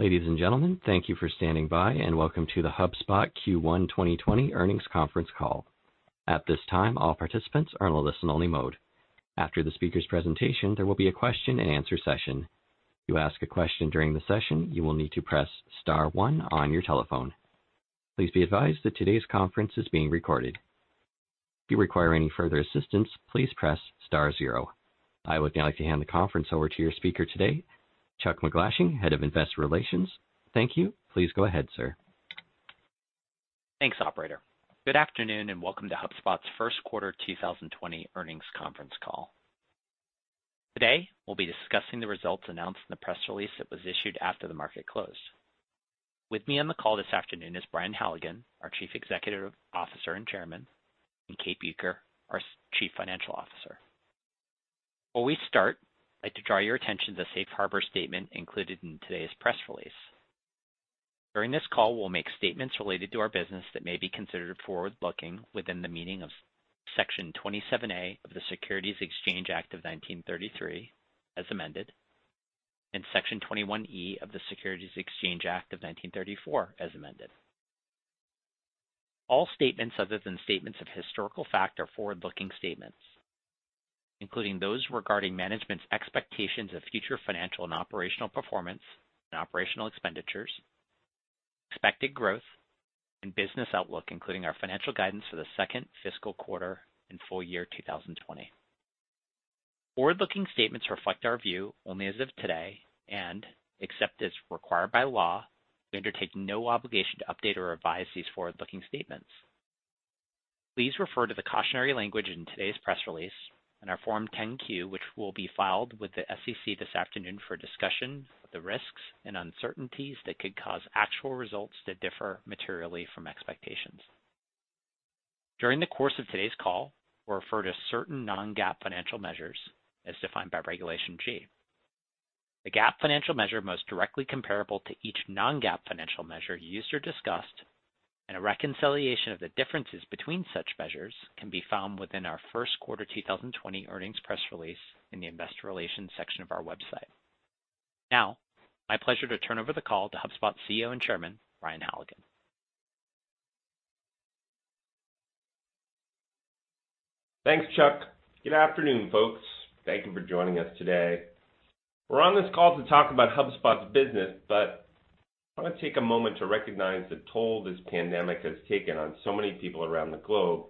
Ladies and gentlemen, thank you for standing by, and welcome to the HubSpot Q1 2020 earnings conference call. At this time, all participants are in a listen-only mode. After the speaker's presentation, there will be a question and answer session. To ask a question during the session, you will need to press star one on your telephone. Please be advised that today's conference is being recorded. If you require any further assistance, please press star zero. I would now like to hand the conference over to your speaker today, Chuck MacGlashing, Head of Investor Relations. Thank you. Please go ahead, sir. Thanks, operator. Good afternoon, and welcome to HubSpot's first quarter 2020 earnings conference call. Today, we'll be discussing the results announced in the press release that was issued after the market closed. With me on the call this afternoon is Brian Halligan, our Chief Executive Officer and Chairman, and Kate Bueker, our Chief Financial Officer. Before we start, I'd like to draw your attention to the safe harbor statement included in today's press release. During this call, we'll make statements related to our business that may be considered forward-looking within the meaning of Section 27A of the Securities Exchange Act of 1933, as amended, and Section 21E of the Securities Exchange Act of 1934, as amended. All statements other than statements of historical fact are forward-looking statements, including those regarding management's expectations of future financial and operational performance and operational expenditures, expected growth, and business outlook, including our financial guidance for the second fiscal quarter and full year 2020. Forward-looking statements reflect our view only as of today, and except as required by law, we undertake no obligation to update or revise these forward-looking statements. Please refer to the cautionary language in today's press release and our Form 10-Q, which will be filed with the SEC this afternoon for discussion of the risks and uncertainties that could cause actual results to differ materially from expectations. During the course of today's call, we'll refer to certain non-GAAP financial measures as defined by Regulation G. The GAAP financial measure most directly comparable to each non-GAAP financial measure used or discussed, and a reconciliation of the differences between such measures can be found within our first quarter 2020 earnings press release in the investor relations section of our website. Now, my pleasure to turn over the call to HubSpot CEO and Chairman, Brian Halligan. Thanks, Chuck. Good afternoon, folks. Thank you for joining us today. We're on this call to talk about HubSpot's business, but I want to take a moment to recognize the toll this pandemic has taken on so many people around the globe,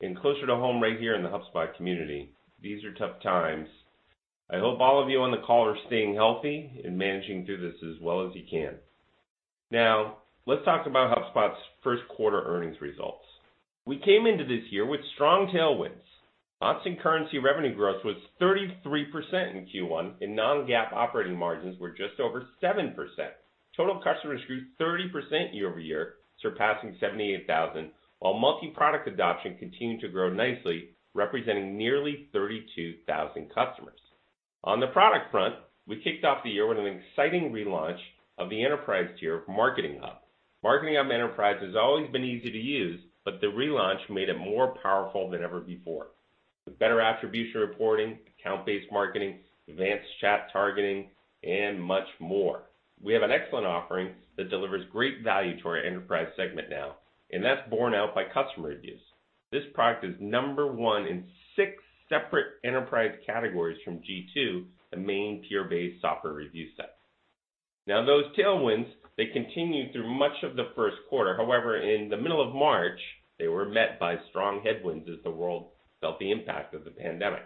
and closer to home, right here in the HubSpot community. These are tough times. I hope all of you on the call are staying healthy and managing through this as well as you can. Now, let's talk about HubSpot's first quarter earnings results. We came into this year with strong tailwinds. Constant currency revenue growth was 33% in Q1, and non-GAAP operating margins were just over 7%. Total customers grew 30% year-over-year, surpassing 78,000, while multi-product adoption continued to grow nicely, representing nearly 32,000 customers. On the product front, we kicked off the year with an exciting relaunch of the enterprise tier of Marketing Hub. Marketing Hub Enterprise has always been easy to use, but the relaunch made it more powerful than ever before. With better attribution reporting, account-based marketing, advanced chat targeting, and much more. We have an excellent offering that delivers great value to our enterprise segment now, and that's borne out by customer reviews. This product is number one in six separate enterprise categories from G2, the main peer-based software review site. Now, those tailwinds, they continued through much of the first quarter. However, in the middle of March, they were met by strong headwinds as the world felt the impact of the pandemic.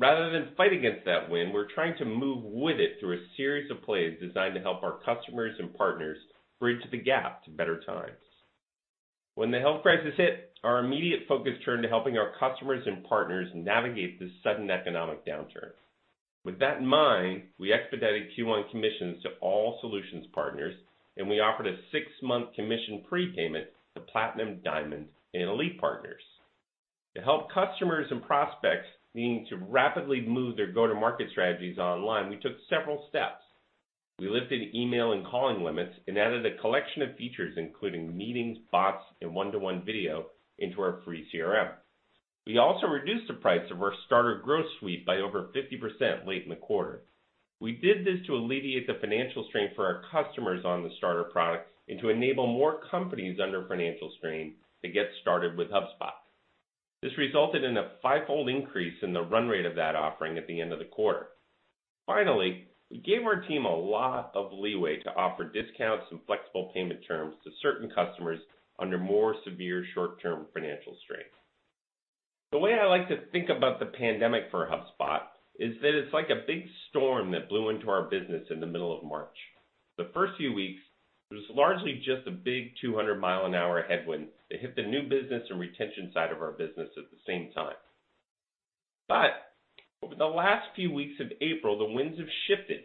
Rather than fight against that wind, we're trying to move with it through a series of plays designed to help our customers and partners bridge the gap to better times. When the health crisis hit, our immediate focus turned to helping our customers and partners navigate this sudden economic downturn. With that in mind, we expedited Q1 commissions to all solutions partners, and we offered a six-month commission prepayment to Platinum, Diamond, and Elite partners. To help customers and prospects needing to rapidly move their go-to-market strategies online, we took several steps. We lifted email and calling limits and added a collection of features, including meetings, bots, and one-to-one video into our free CRM. We also reduced the price of our Starter Growth Suite by over 50% late in the quarter. We did this to alleviate the financial strain for our customers on the starter product and to enable more companies under financial strain to get started with HubSpot. This resulted in a five-fold increase in the run rate of that offering at the end of the quarter. Finally, we gave our team a lot of leeway to offer discounts and flexible payment terms to certain customers under more severe short-term financial strain. The way I like to think about the pandemic for HubSpot is that it's like a big storm that blew into our business in the middle of March. The first few weeks, it was largely just a big 200 mile an hour headwind that hit the new business and retention side of our business at the same time. But over the last few weeks of April, the winds have shifted.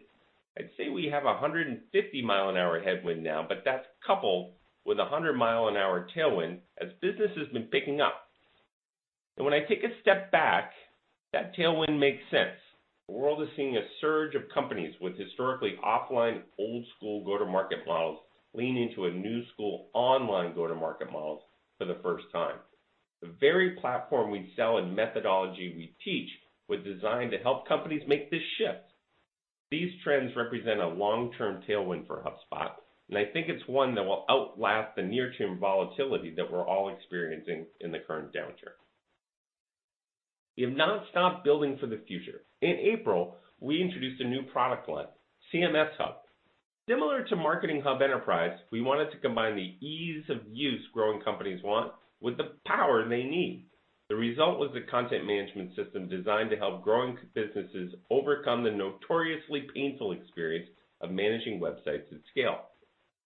I'd say we have 150 mile an hour headwind now, but that's coupled with 100 mile an hour tailwind as business has been picking up. And when I take a step back, that tailwind makes sense. The world is seeing a surge of companies with historically offline, old school go-to-market models lean into a new school online go-to-market models for the first time. The very platform we sell and methodology we teach was designed to help companies make this shift. These trends represent a long-term tailwind for HubSpot, and I think it's one that will outlast the near-term volatility that we're all experiencing in the current downturn. We have not stopped building for the future. In April, we introduced a new product line, CMS Hub. Similar to Marketing Hub Enterprise, we wanted to combine the ease of use growing companies want with the power they need. The result was a content management system designed to help growing businesses overcome the notoriously painful experience of managing websites at scale.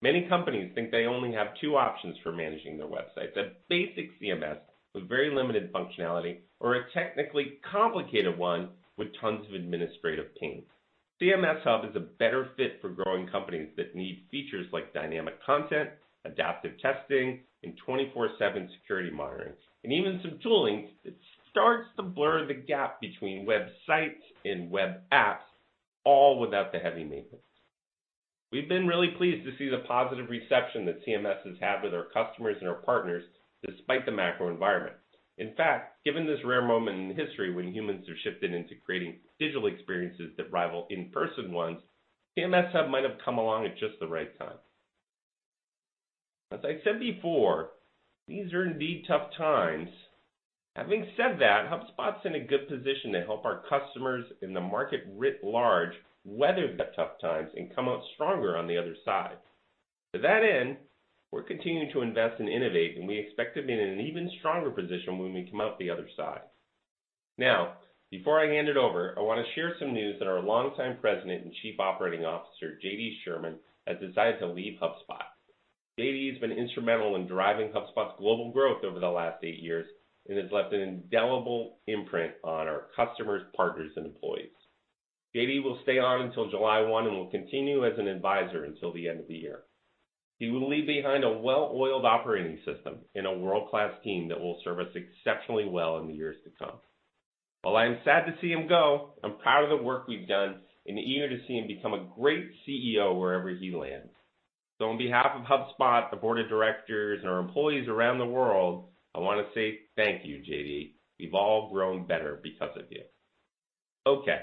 Many companies think they only have two options for managing their websites, a basic CMS with very limited functionality, or a technically complicated one with tons of administrative pain. CMS Hub is a better fit for growing companies that need features like dynamic content, adaptive testing, and 24/7 security monitoring, and even some tooling that starts to blur the gap between websites and web apps, all without the heavy maintenance. We've been really pleased to see the positive reception that CMS has had with our customers and our partners despite the macro environment. In fact, given this rare moment in history when humans have shifted into creating digital experiences that rival in-person ones, CMS Hub might have come along at just the right time. As I said before, these are indeed tough times. Having said that, HubSpot's in a good position to help our customers in the market writ large weather the tough times and come out stronger on the other side. To that end, we're continuing to invest and innovate, and we expect to be in an even stronger position when we come out the other side. Now, before I hand it over, I want to share some news that our longtime President and Chief Operating Officer, JD Sherman, has decided to leave HubSpot. JD has been instrumental in driving HubSpot's global growth over the last eight years and has left an indelible imprint on our customers, partners, and employees. JD will stay on until July 1 and will continue as an advisor until the end of the year. He will leave behind a well-oiled operating system and a world-class team that will serve us exceptionally well in the years to come. While I am sad to see him go, I'm proud of the work we've done and eager to see him become a great CEO wherever he lands. So on behalf of HubSpot, the board of directors, and our employees around the world, I want to say thank you, JD. We've all grown better because of you. Okay.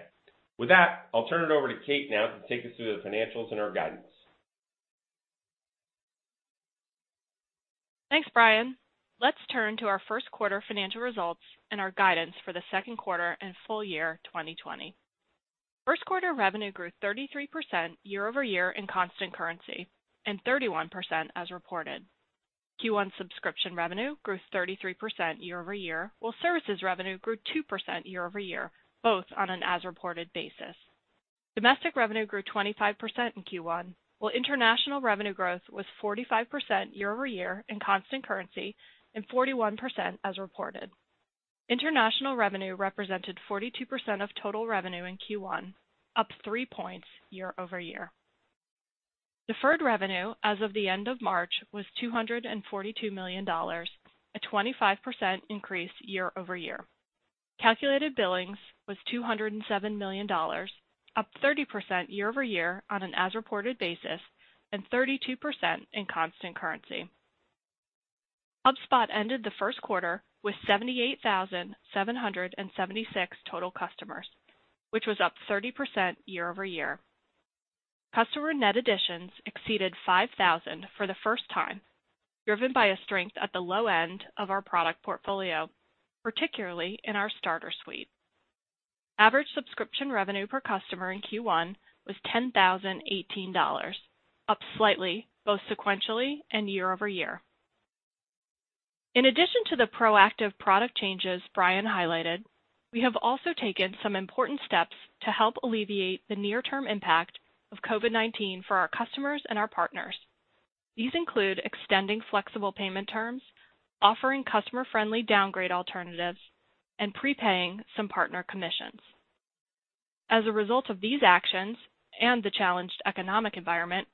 With that, I'll turn it over to Kate now to take us through the financials and our guidance. Thanks, Brian. Let's turn to our first quarter financial results and our guidance for the second quarter and full year 2020. First quarter revenue grew 33% year-over-year in constant currency and 31% as reported. Q1 subscription revenue grew 33% year-over-year, while services revenue grew 2% year-over-year, both on an as-reported basis. Domestic revenue grew 25% in Q1, while international revenue growth was 45% year-over-year in constant currency and 41% as reported. International revenue represented 42% of total revenue in Q1, up three points year-over-year. Deferred revenue as of the end of March was $242 million, a 25% increase year-over-year. Calculated billings was $207 million, up 30% year-over-year on an as-reported basis and 32% in constant currency. HubSpot ended the first quarter with 78,776 total customers, which was up 30% year-over-year. Customer net additions exceeded 5,000 for the first time, driven by a strength at the low end of our product portfolio, particularly in our starter suite. Average subscription revenue per customer in Q1 was $10,018, up slightly both sequentially and year-over-year. In addition to the proactive product changes Brian highlighted, we have also taken some important steps to help alleviate the near-term impact of COVID-19 for our customers and our partners. These include extending flexible payment terms, offering customer-friendly downgrade alternatives, and prepaying some partner commissions. As a result of these actions and the challenged economic environment,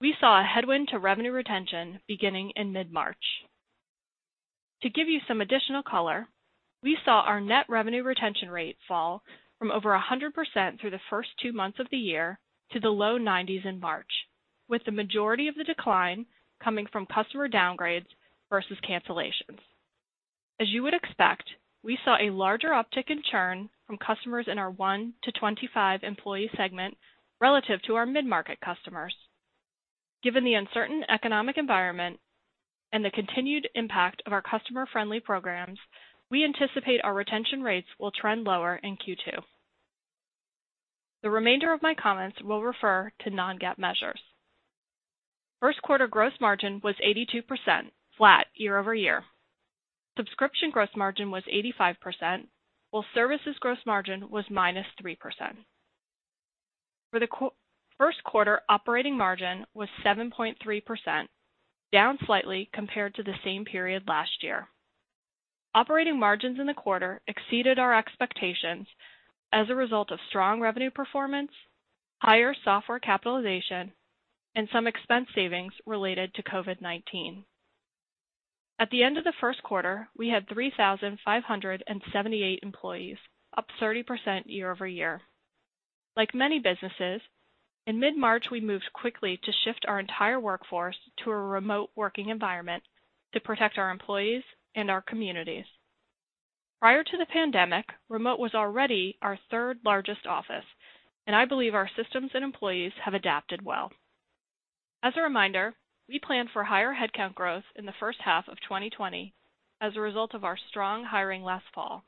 we saw a headwind to revenue retention beginning in mid-March. To give you some additional color, we saw our net revenue retention rate fall from over 100% through the first two months of the year to the low 90s in March, with the majority of the decline coming from customer downgrades versus cancellations. As you would expect, we saw a larger uptick in churn from customers in our 1 to 25 employee segment relative to our mid-market customers. Given the uncertain economic environment and the continued impact of our customer-friendly programs, we anticipate our retention rates will trend lower in Q2. The remainder of my comments will refer to non-GAAP measures. First quarter gross margin was 82%, flat year-over-year. Subscription gross margin was 85%, while services gross margin was -3%. For the first quarter, operating margin was 7.3%, down slightly compared to the same period last year. Operating margins in the quarter exceeded our expectations as a result of strong revenue performance, higher software capitalization, and some expense savings related to COVID-19. At the end of the first quarter, we had 3,578 employees, up 30% year-over-year. Like many businesses, in mid-March, we moved quickly to shift our entire workforce to a remote working environment to protect our employees and our communities. Prior to the pandemic, remote was already our third-largest office, and I believe our systems and employees have adapted well. As a reminder, we plan for higher headcount growth in the first half of 2020 as a result of our strong hiring last fall.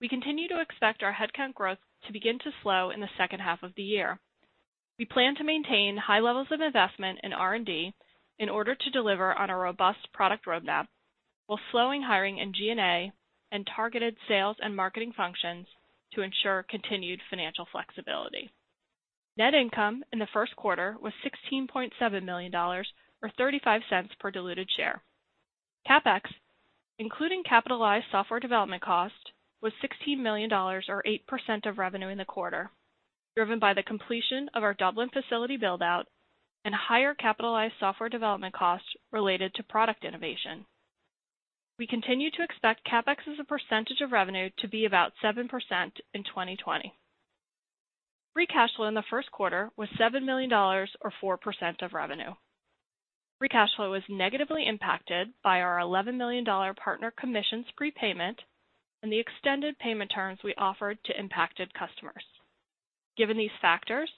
We continue to expect our headcount growth to begin to slow in the second half of the year. We plan to maintain high levels of investment in R&D in order to deliver on a robust product roadmap while slowing hiring in G&A and targeted sales and marketing functions to ensure continued financial flexibility. Net income in the first quarter was $16.7 million, or $0.35 per diluted share. CapEx, including capitalized software development cost, was $16 million, or 8% of revenue in the quarter, driven by the completion of our Dublin facility build-out and higher capitalized software development costs related to product innovation. We continue to expect CapEx as a percentage of revenue to be about 7% in 2020. Free cash flow in the first quarter was $7 million, or 4% of revenue. Free cash flow was negatively impacted by our $11 million partner commissions prepayment and the extended payment terms we offered to impacted customers. Given these factors,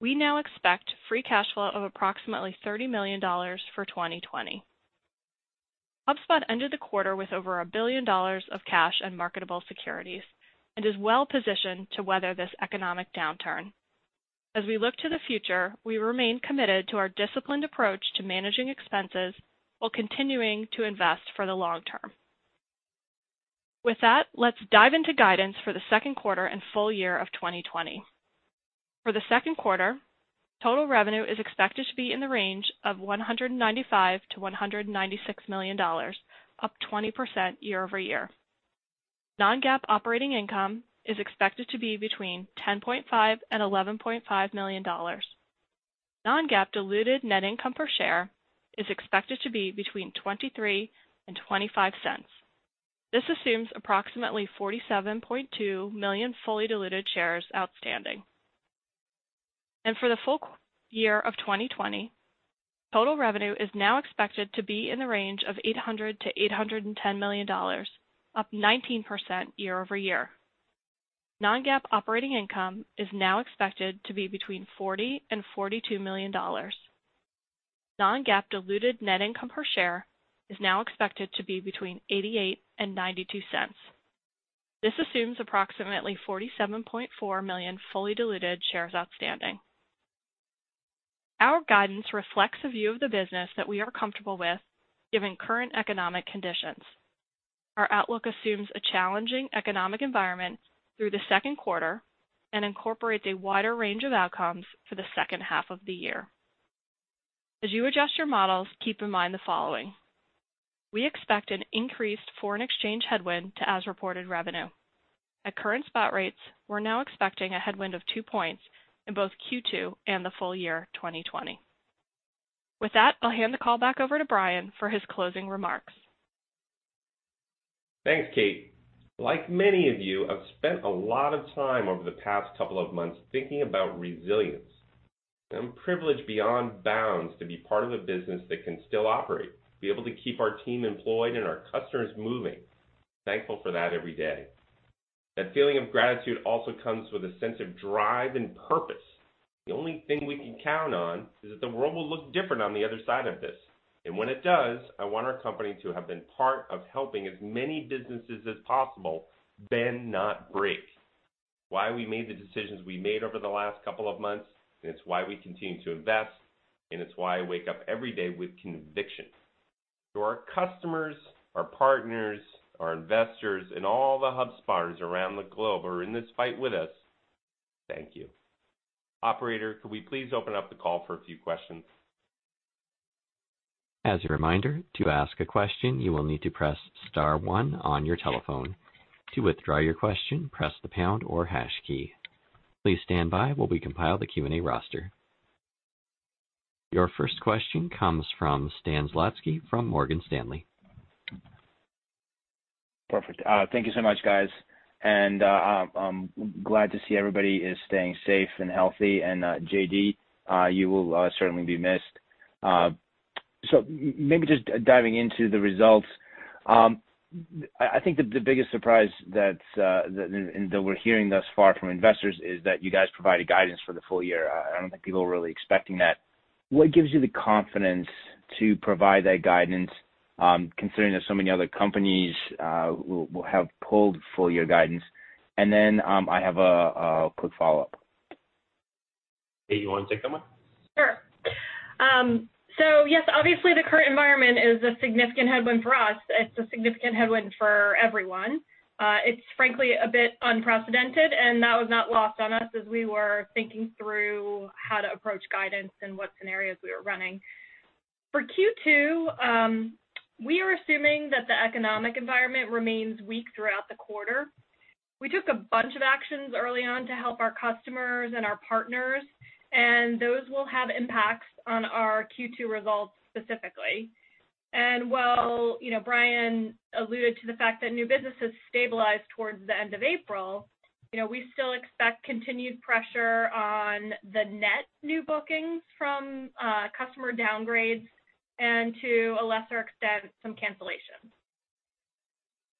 we now expect free cash flow of approximately $30 million for 2020. HubSpot ended the quarter with over $1 billion of cash and marketable securities and is well-positioned to weather this economic downturn. As we look to the future, we remain committed to our disciplined approach to managing expenses while continuing to invest for the long term. With that, let's dive into guidance for the second quarter and full year of 2020. For the second quarter, total revenue is expected to be in the range of $195 million-$196 million, up 20% year-over-year. Non-GAAP operating income is expected to be between $10.5 million and $11.5 million. Non-GAAP diluted net income per share is expected to be between $0.23 and $0.25. This assumes approximately 47.2 million fully diluted shares outstanding. And for the full year of 2020, total revenue is now expected to be in the range of $800 million-$810 million, up 19% year-over-year. Non-GAAP operating income is now expected to be between $40 million and $42 million. Non-GAAP diluted net income per share is now expected to be between $0.88 and $0.92. This assumes approximately 47.4 million fully diluted shares outstanding. Our guidance reflects a view of the business that we are comfortable with given current economic conditions. Our outlook assumes a challenging economic environment through the second quarter and incorporates a wider range of outcomes for the second half of the year. As you adjust your models, keep in mind the following. We expect an increased foreign exchange headwind to as-reported revenue. At current spot rates, we're now expecting a headwind of two points in both Q2 and the full year 2020. With that, I'll hand the call back over to Brian for his closing remarks. Thanks, Kate. Like many of you, I've spent a lot of time over the past couple of months thinking about resilience. I'm privileged beyond bounds to be part of a business that can still operate, be able to keep our team employed and our customers moving. Thankful for that every day. That feeling of gratitude also comes with a sense of drive and purpose. The only thing we can count on is that the world will look different on the other side of this. And when it does, I want our company to have been part of helping as many businesses as possible bend, not break. Why we made the decisions we made over the last couple of months, and it's why we continue to invest, and it's why I wake up every day with conviction. To our customers, our partners, our investors, and all the HubSpotters around the globe who are in this fight with us, thank you. Operator, could we please open up the call for a few questions? As a reminder, to ask a question, you will need to press star one on your telephone. To withdraw your question, press the pound or hash key. Please stand by while we compile the Q&A roster. Your first question comes from Stan Zlotsky from Morgan Stanley. Perfect. Uh, thank you so much, guys. And uh I'm glad to see everybody is staying safe and healthy. And uh JD, uh, you will uh, certainly be missed. So, maybe just diving into the results. Um, I think the biggest surprise uh, that we're hearing thus far from investors is that you guys provided guidance for the full year. I don't think people were really expecting that. What gives you the confidence to provide that guidance, um, considering that so many other companies uh, will have pulled full-year guidance? And then um I have a quick follow-up. Kate, you want to take that one? Sure. Um, So yes, obviously the current environment is a significant headwind for us. It's a significant headwind for everyone. Uh, it's frankly a bit unprecedented, and that was not lost on us as we were thinking through how to approach guidance and what scenarios we were running. For Q2, um, we are assuming that the economic environment remains weak throughout the quarter. We took a bunch of actions early on to help our customers and our partners, and those will have impacts on our Q2 results specifically. And while you know, Brian alluded to the fact that new business has stabilized towards the end of April, you know, we still expect continued pressure on the net new bookings from uh, customer downgrades and to a lesser extent, some cancellations.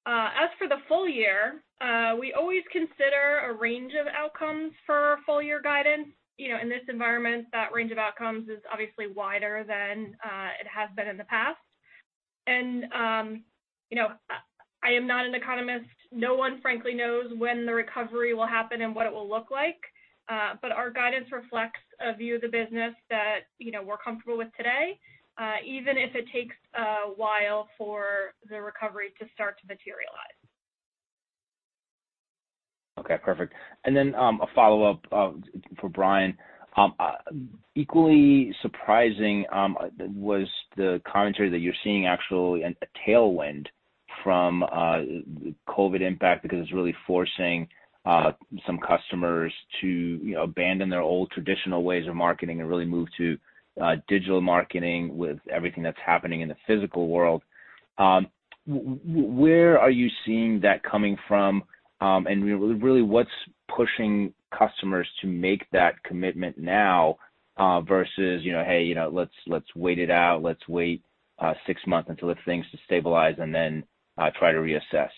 Uh, as for the full year, uh, we always consider a range of outcomes for full-year guidance. You know, in this environment, that range of outcomes is obviously wider than uh, it has been in the past. And, um, you know, I am not an economist. No one frankly knows when the recovery will happen and what it will look like. Uh, but our guidance reflects a view of the business that you know, we're comfortable with today, uh, even if it takes a while for the recovery to start to materialize. Okay, perfect. And then um a follow-up uh, for Brian. Um, uh, equally surprising um, was the commentary that you're seeing actually a tailwind from the COVID impact because it's really forcing some customers to abandon their old traditional ways of marketing and really move to digital marketing with everything that's happening in the physical world. Um, where are you seeing that coming from? Um, and really, what's pushing customers to make that commitment now uh, versus, you know, "Hey, you know, let's let's wait it out. Let's wait uh, six months until things stabilize and then uh, try to reassess."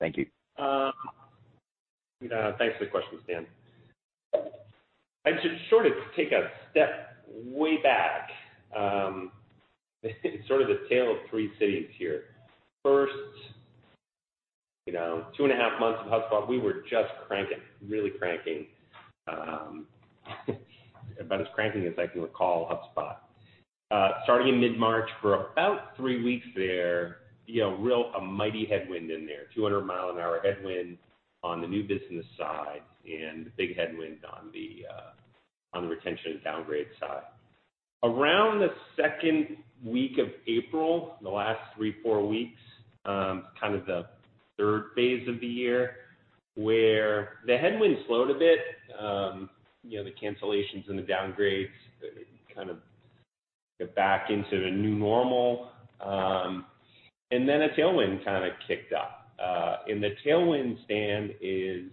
Thank you. Um, thanks for the question, Stan. I should sort of take a step way back. Um, it's sort of the tale of three cities here. First, two and a half months of HubSpot, we were just cranking, really cranking. Um, about as cranking as I can recall HubSpot. Uh, starting in mid-March, for about three weeks there, you know, real a mighty headwind in there, 200 mile an hour headwind on the new business side and a big headwind on the uh on the retention and downgrade side. Around the second week of April, the last three, four weeks, um, kind of the third phase of the year, where the headwind slowed a bit. Um, you know, the cancellations and the downgrades kind of get back into the new normal. Um and then a tailwind kind of kicked up. Uh and the tailwind, Stan, is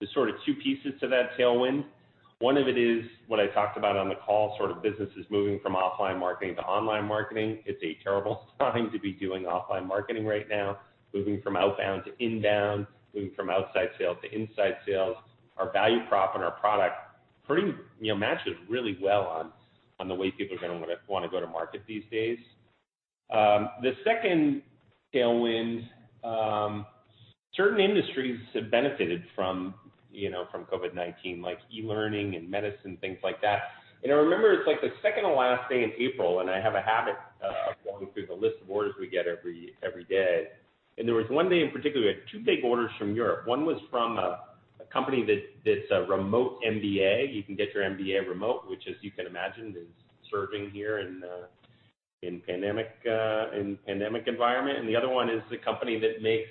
there's sort of two pieces to that tailwind. One of it is what I talked about on the call, sort of businesses moving from offline marketing to online marketing. It's a terrible time to be doing offline marketing right now, moving from outbound to inbound, moving from outside sales to inside sales. Our value prop and our product pretty matches really well on the way people are going to want to go to market these days. Um, the second tailwind, um, certain industries have benefited from COVID-19, like e-learning and medicine, things like that. And I remember it's like the second to last day in April, and I have a habit uh, of going through the list of orders we get every day. And there was one day in particular, we had two big orders from Europe. One was from a company that's a remote MBA. You can get your MBA remote, which as you can imagine, is surging here in uh in pandemic uh in pandemic environment. And the other one is the company that makes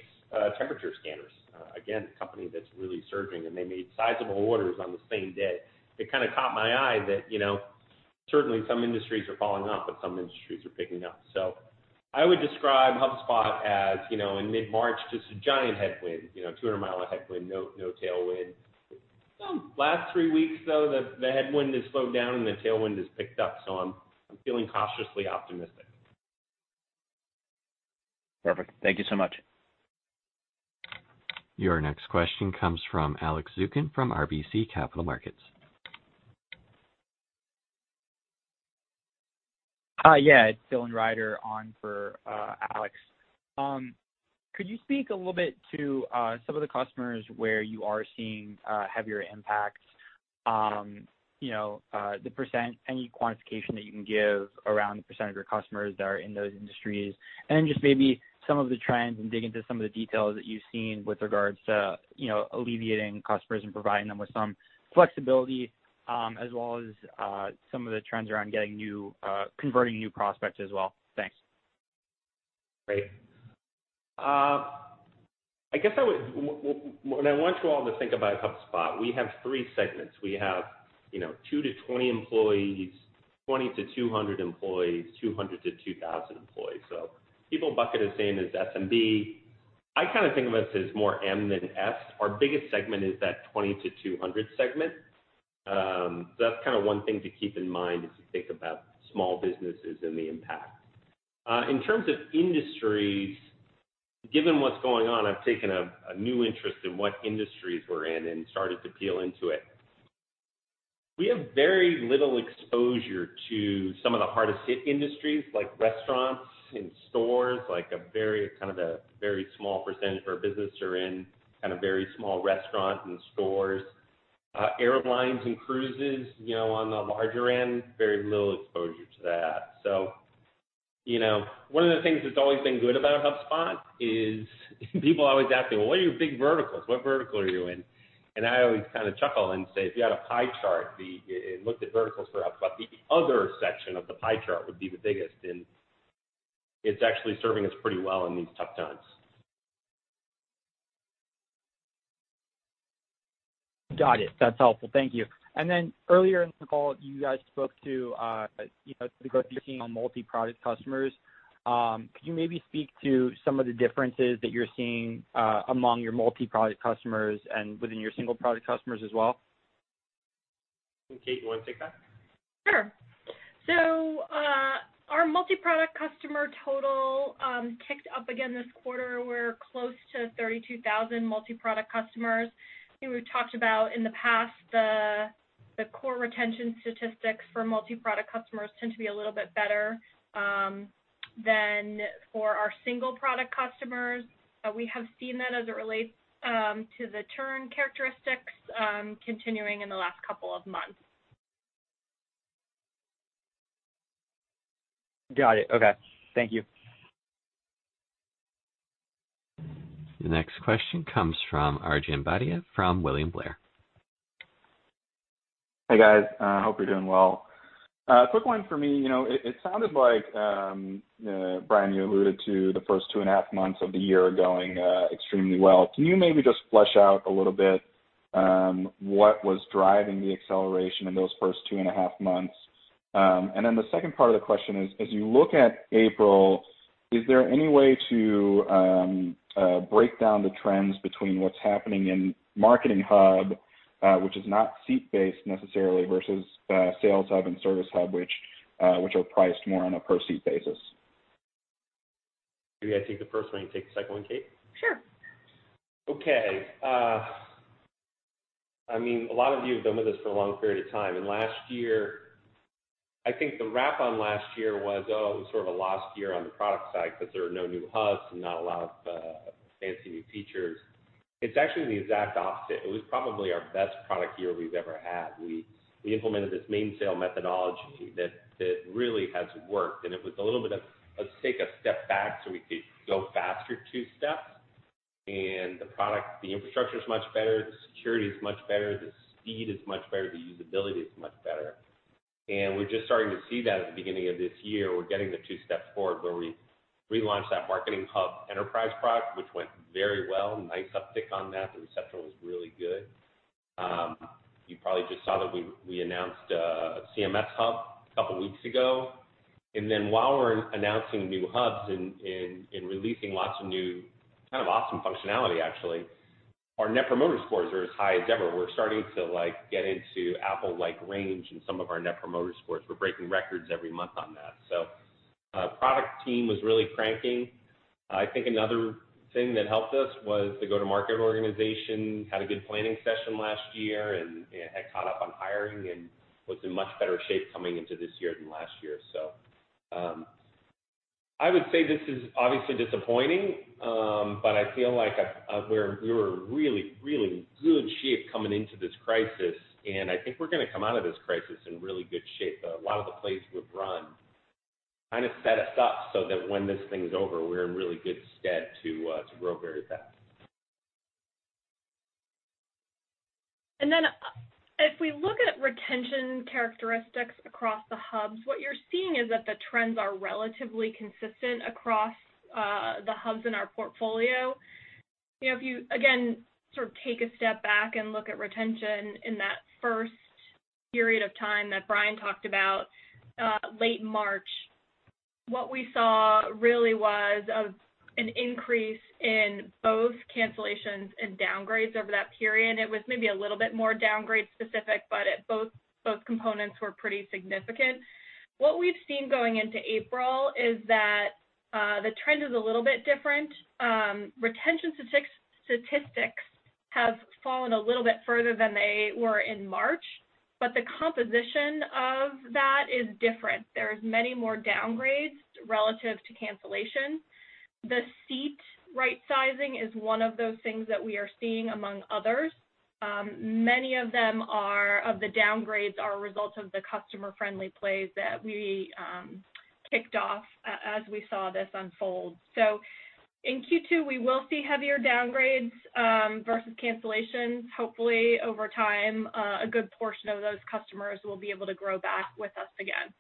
temperature scanners. Again, a company that's really surging, and they made sizable orders on the same day. It kind of caught my eye that you know, certainly some industries are falling off, but some industries are picking up. I would describe HubSpot as, you know, in mid-March, just a giant headwind, you know, 200 mile headwind, no no tailwind. Last three weeks, though, the headwind has slowed down and the tailwind has picked up. So I'm feeling cautiously optimistic. Perfect. Thank you so much. Your next question comes from Alex Zukin from RBC Capital Markets. Hi. Uh, yeah, it's Dylan Reider on for uh, Alex. Um, could you speak a little bit to uh, some of the customers where you are seeing heavier impacts? Um, you know, uh the percent, any quantification that you can give around the percent of your customers that are in those industries, and just maybe some of the trends and dig into some of the details that you've seen with regards to you know, alleviating customers and providing them with some flexibility, Um, as well as uh, some of the trends around getting new uh converting new prospects as well. Thanks. Great. Uh, I guess I would, when I want you all to think about HubSpot, we have three segments. We have two to 20 employees, 20 to 200 employees, 200 to 2,000 employees. So people bucket us in as SMB. I kind of think of us as more M than S. Our biggest segment is that 20 to 200 segment. Um, that's kind of one thing to keep in mind as you think about small businesses and the impact. Uh, in terms of industries, given what's going on, I've taken a new interest in what industries we're in and started to peel into it. We have very little exposure to some of the hardest hit industries like restaurants and stores, like a very kind of a very small percentage of our business are in kind of very small restaurants and stores. Uh, airlines and cruises, you know, on the larger end, very little exposure to that. So, you know, one of the things that's always been good about HubSpot is people always ask me, "Well, what are your big verticals? What vertical are you in?" And I always kind of chuckle and say, if you had a pie chart the and looked at verticals for HubSpot, the other section of the pie chart would be the biggest, and it's actually serving us pretty well in these tough times. Got it. That's helpful. Thank you. And then earlier in the call, you guys spoke to uh you know the growth you're seeing on multi-product customers. Could you maybe speak to some of the differences that you're seeing among your multi-product customers and within your single product customers as well? Kate, you want to take that? Sure. So uh our multi-product customer total ticked up again this quarter. We're close to 32,000 multi-product customers. We've talked about in the past, the core retention statistics for multi-product customers tend to be a little bit better um, than for our single-product customers. Uh, we have seen that as it relates um, to the churn characteristics um, continuing in the last couple of months. Got it. Okay. Thank you. The next question comes from Arjun Bhatia from William Blair. Hey, guys. Uh hope you're doing well. Uh, quick one for me. You know, it sounded like, um, uh, Brian, you alluded to the first two and a half months of the year going uh, extremely well. Can you maybe just flesh out a little bit um, what was driving the acceleration in those first two and a half months? Um and then the second part of the question is, as you look at April, is there any way to um, uh, break down the trends between what's happening in Marketing Hub, uh, which is not seat-based necessarily, versus uh, Sales Hub and Service Hub, which are priced more on a per-seat basis? Maybe I take the first one, you take the second one, Kate? Sure. Okay. Uh I mean a lot of you have been with us for a long period of time. And last year, I think the rap on last year was, oh, it was sort of a lost year on the product side because there were no new hubs and not a lot of uh, fancy new features. It's actually the exact opposite. It was probably our best product year we've ever had. We implemented this Mainsail methodology that really has worked, and it was a little bit of, let's take a step back so we could go faster two steps. And the product, the infrastructure is much better, the security is much better, the speed is much better, the usability is much better. And we're just starting to see that at the beginning of this year. We're getting the two steps forward where we relaunched that Marketing Hub Enterprise product, which went very well. Nice uptick on that. The reception was really good. You probably just saw that we announced uh CMS Hub a couple weeks ago. And then while we're announcing new hubs and releasing lots of new, kind of awesome functionality, actually, our Net Promoter Scores are as high as ever. We're starting to like get into Apple-like range in some of our Net Promoter Scores. We're breaking records every month on that. So uh product team was really cranking. I think another thing that helped us was the go-to-market organization had a good planning session last year and had caught up on hiring and was in much better shape coming into this year than last year. I would say this is obviously disappointing, um, but I feel like we were really really good shape coming into this crisis, and I think we're going to come out of this crisis in really good shape. A lot of the plays we've run kind of set us up so that when this thing's over, we're in really good stead to uh, grow very fast. If we look at retention characteristics across the hubs, what you're seeing is that the trends are relatively consistent across uh, the hubs in our portfolio. You know, if you, again, sort of take a step back and look at retention in that first period of time that Brian talked about, uh, late March, what we saw really was an increase in both cancellations and downgrades over that period. It was maybe a little bit more downgrade specific, but both both components were pretty significant. What we've seen going into April is that uh, the trend is a little bit different. Um, retention statistics have fallen a little bit further than they were in March, but the composition of that is different. There's many more downgrades relative to cancellation. The seat right-sizing is one of those things that we are seeing among others. Um, many of them are of the downgrades are a result of the customer-friendly plays that we um, kicked off as we saw this unfold. So in Q2, we will see heavier downgrades um, versus cancellations. Hopefully, over time, uh, a good portion of those customers will be able to grow back with us again.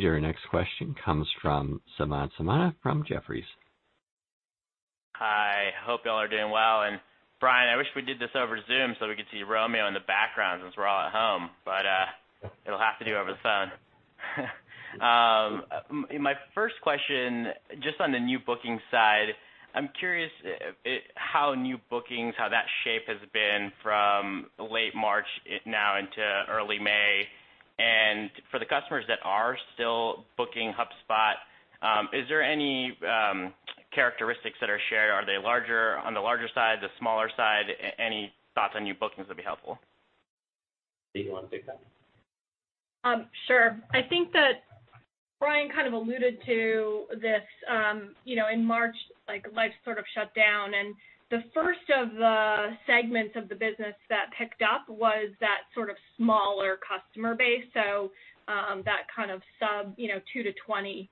Your next question comes from Samad Samana from Jefferies. Hi. Hope you all are doing well. And Brian, I wish we did this over Zoom so we could see Romeo in the background since we're all at home, but uh, it'll have to do over the phone. Um, my first question, just on the new booking side, I'm curious uh, how new bookings, how that shape has been from late March now into early May. And for the customers that are still booking HubSpot, um, is there any um, characteristics that are shared, are they larger on the larger side, the smaller side? Any thoughts on new bookings would be helpful. Kate, you want to take that? Um, sure. I think that Brian kind of alluded to this. Um, you know, in March, like life sort of shut down, and the first of the segments of the business that picked up was that sort of smaller customer base. So um that kind of sub you know, 2 to 20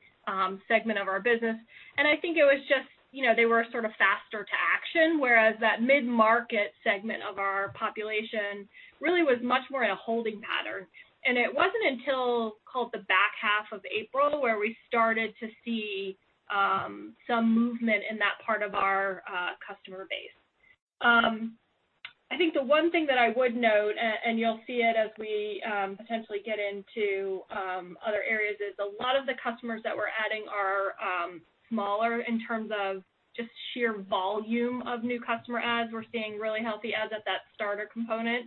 segment of our business. And I think it was just you know, they were sort of faster to action, whereas that mid-market segment of our population really was much more in a holding pattern. And it wasn't until, call it the back half of April, where we started to see Um, some movement in that part of our uh, customer base. Um, I think the one thing that I would note, and you'll see it as we um, potentially get into other areas, is a lot of the customers that we're adding are smaller in terms of just sheer volume of new customer adds. We're seeing really healthy adds at that starter component.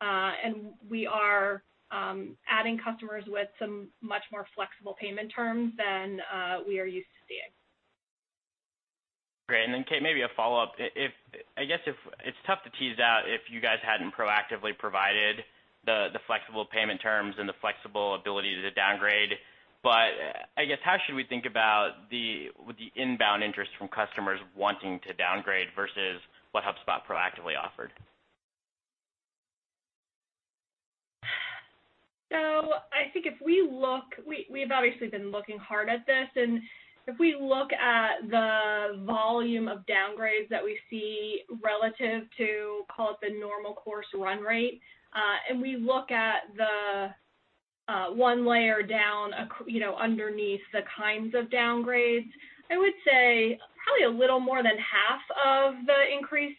Uh, and we are Um, adding customers with some much more flexible payment terms than uh, we are used to seeing. Great. And then, Kate, maybe a follow-up. If I guess if it's tough to tease out if you guys hadn't proactively provided the the flexible payment terms and the flexible ability to downgrade. But uh, I guess, how should we think about the the inbound interest from customers wanting to downgrade versus what HubSpot proactively offered? I think if we look, we, we've obviously been looking hard at this, and if we look at the volume of downgrades that we see relative to, call it the normal course run rate, uh, and we look at the uh, one layer down you know, underneath the kinds of downgrades, I would say probably a little more than half of the increased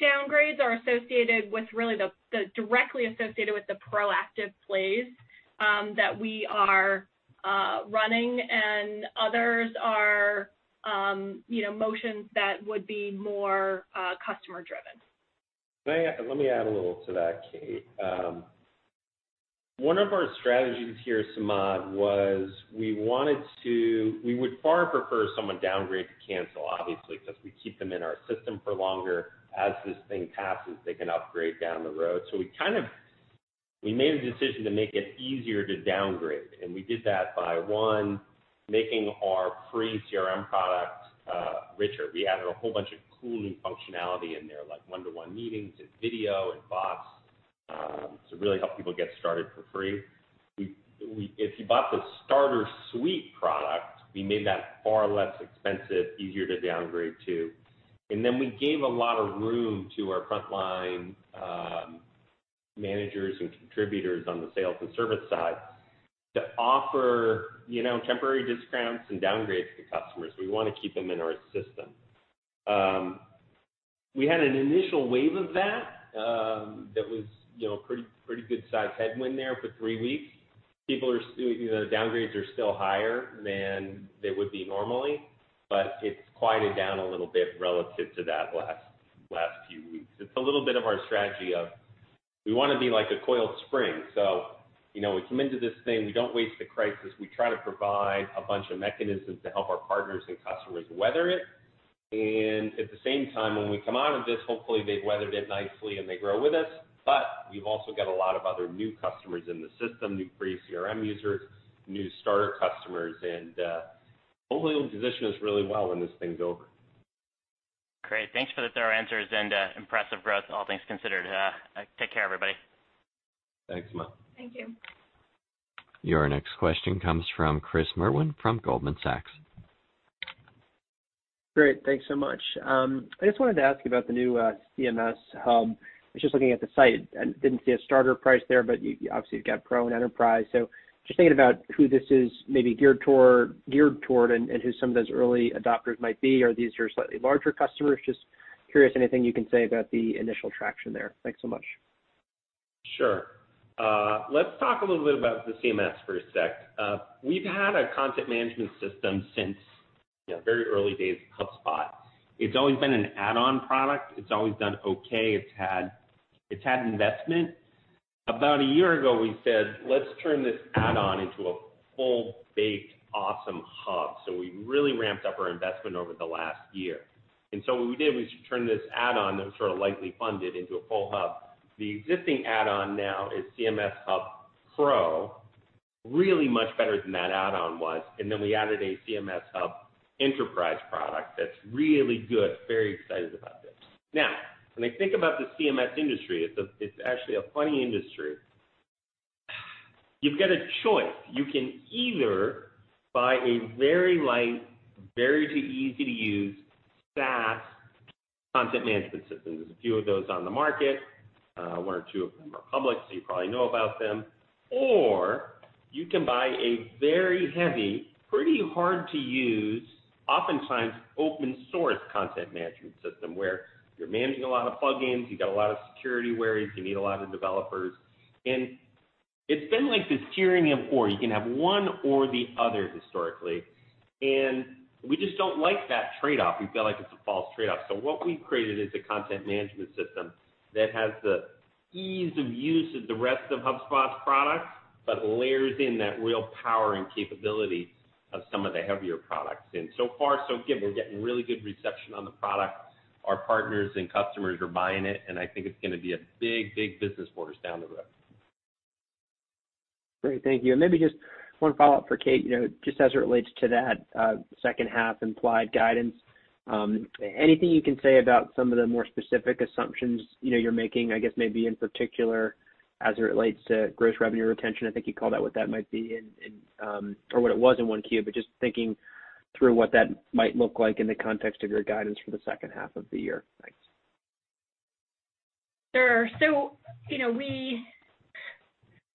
downgrades are associated with really the, the directly associated with the proactive plays um, that we are uh, running, and others are um, you know motions that would be more uh, customer driven. Let me add a little to that, Kate. Um, one of our strategies here, Samad, was we wanted to, we would far prefer someone downgrade to cancel, obviously, because we keep them in our system for longer. As this thing passes, they can upgrade down the road. So we kind of we made a decision to make it easier to downgrade, and we did that by, one, making our free CRM product uh, richer. We added a whole bunch of cool new functionality in there, like one-to-one meetings and video and bots, um, to really help people get started for free. If you bought the starter suite product, we made that far less expensive, easier to downgrade to. And then we gave a lot of room to our frontline managers and contributors on the sales and service side to offer you know, temporary discounts and downgrades to customers. We want to keep them in our system. We had an initial wave of that um that was you know, pretty pretty good size headwind there for three weeks. People are you know the downgrades are still higher than they would be normally, but it's quieted down a little bit relative to that last last few weeks. It's a little bit of our strategy of we want to be like a coiled spring. So, you know, we come into this thing, we don't waste a crisis. We try to provide a bunch of mechanisms to help our partners and customers weather it. And at the same time, when we come out of this, hopefully they've weathered it nicely and they grow with us. But we've also got a lot of other new customers in the system, new free CRM users, new starter customers, and uh, hopefully it'll position us really well when this thing's over. Great. Thanks for the thorough answers and uh, impressive growth, all things considered. Uh, take care, everybody. Thanks, Samad. Thank you. Your next question comes from Chris Merwin from Goldman Sachs. Great. Thanks so much. Um, I just wanted to ask you about the new uh, CMS Hub. I was just looking at the site and didn't see a starter price there, but obviously you've got Pro and Enterprise. Just thinking about who this is maybe geared toward and who some of those early adopters might be. Are these your slightly larger customers? Just curious, anything you can say about the initial traction there. Thanks so much. Sure. Uh, let's talk a little bit about the CMS for a sec. Uh, we've had a content management system since very early days of HubSpot. It's always been an add-on product. It's always done okay. It's had investment. About a year ago, we said, "Let's turn this add-on into a full-baked awesome hub. So we really ramped up our investment over the last year. And so what we did was turn this add-on that was sort of lightly funded into a full hub. The existing add-on now is CMS Hub Pro, really much better than that add-on was. And then we added a CMS Hub Enterprise product that's really good. Very excited about this. When I think about the CMS industry, it's actually a funny industry. You've got a choice. You can either buy a very light, very easy to use SaaS content management system. There's a few of those on the market. Uh, one or two of them are public, so you probably know about them. Or you can buy a very heavy, pretty hard to use, oftentimes open source content management system where you're managing a lot of plugins, you got a lot of security worries, you need a lot of developers. And it's been like this tyranny of or. You can have one or the other historically, and we just don't like that trade-off. We feel like it's a false trade-off. So what we've created is a content management system that has the ease of use of the rest of HubSpot's products, but layers in that real power and capability of some of the heavier products. And so far so good. We're getting really good reception on the product. Our partners and customers are buying it, and I think it's going to be a big big business for us down the road. Great. Thank you. And maybe just one follow-up for Kate, you know, just as it relates to that uh, second half implied guidance. Um, anything you can say about some of the more specific assumptions you're making, I guess maybe in particular as it relates to gross revenue retention? I think you called out what that might be um, or what it was in 1Q, but just thinking through what that might look like in the context of your guidance for the second half of the year. Thanks. Sure. So, you know, we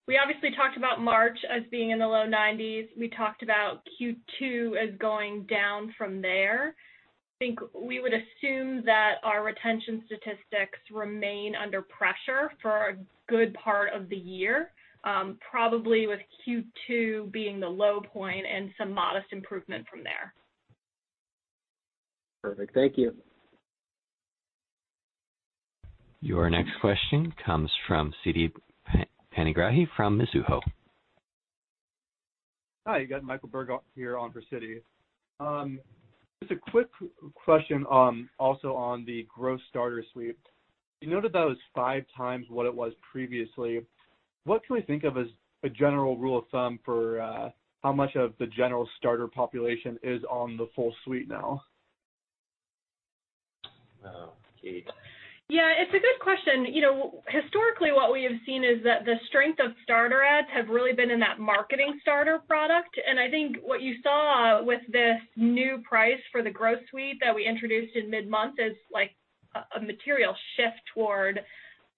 we obviously talked about March as being in the low 90s. We talked about Q2 as going down from there. I think we would assume that our retention statistics remain under pressure for a good part of the year, Um, probably with Q2 being the low point and some modest improvement from there. Perfect. Thank you. Your next question comes from Siti Panigrahi from Mizuho. Hi, you got Michael Berg here on for Siti. Um, just a quick question um, also on the Growth Starter Suite. You noted that was five times what it was previously. What can we think of as a general rule of thumb for uh, how much of the general starter population is on the full suite now? Kate? Yeah, it's a good question. You know, historically, what we have seen is that the strength of starter adds have really been in that Marketing Starter product. And I think what you saw with this new price for the Growth Suite that we introduced in mid-month is like a material shift toward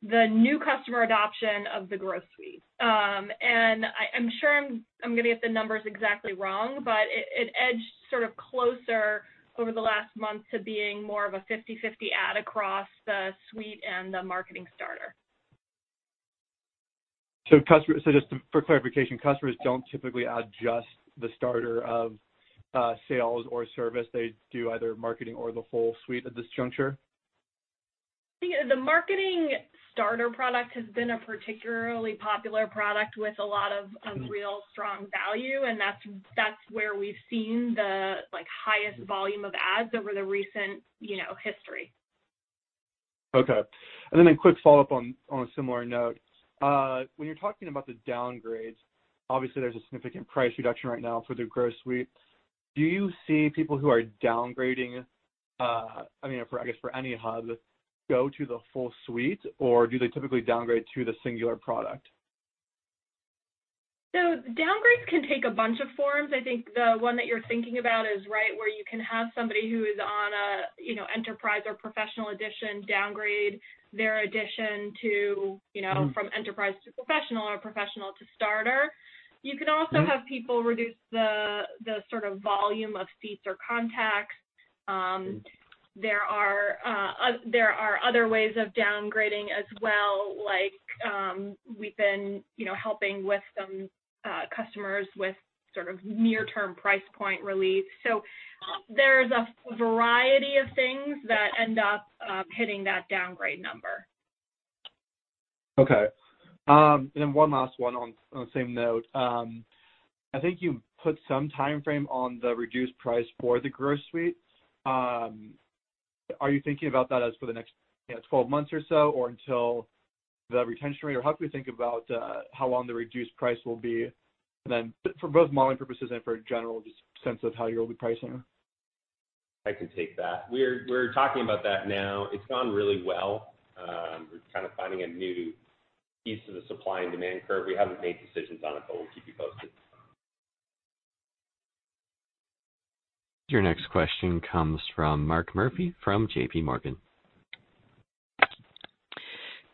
the new customer adoption of the Growth Suite. Um, and I'm sure I'm I'm going to get the numbers exactly wrong, but it edged sort of closer over the last month to being more of a 50/50 add across the Suite and the Marketing Starter. So, just for clarification, customers don't typically add just the starter of sales or service. They do either marketing or the full suite at this juncture? The Marketing Starter product has been a particularly popular product with a lot of um, mm-hmm. real strong value, and that's that's where we've seen the like highest volume of adds over the recent you know history. Okay. And then a quick follow-up on on a similar note. Uh, when you're talking about the downgrades, obviously there's a significant price reduction right now for the Growth Suite. Do you see people who are downgrading, Uh, I mean, for I guess for any hub, go to the full suite, or do they typically downgrade to the singular product? So downgrades can take a bunch of forms. I think the one that you're thinking about is right where you can have somebody who is on a you know Enterprise or Professional edition downgrade their edition to you know mm-hmm. from Enterprise to Professional or Professional to Starter. You can also mm-hmm. have people reduce the sort of volume of seats or contacts. Um, mm-hmm. There are uh, there are other ways of downgrading as well, like um, we've been you know helping with some uh, customers with sort of near-term price point relief. So there's a variety of things that end up um, hitting that downgrade number. Okay. Um, and then one last one on the same note. Um, I think you put some time frame on the reduced price for the Growth Suite? Are you thinking about that as for the next 12 months or so, or until the retention rate? Or how can we think about uh, how long the reduced price will be? And then for both modeling purposes and for a general just sense of how you'll be pricing. I can take that. We're talking about that now. It's gone really well. Um, we're kind of finding a new piece of the supply and demand curve. We haven't made decisions on it, but we'll keep you posted. Your next question comes from Mark Murphy from JPMorgan.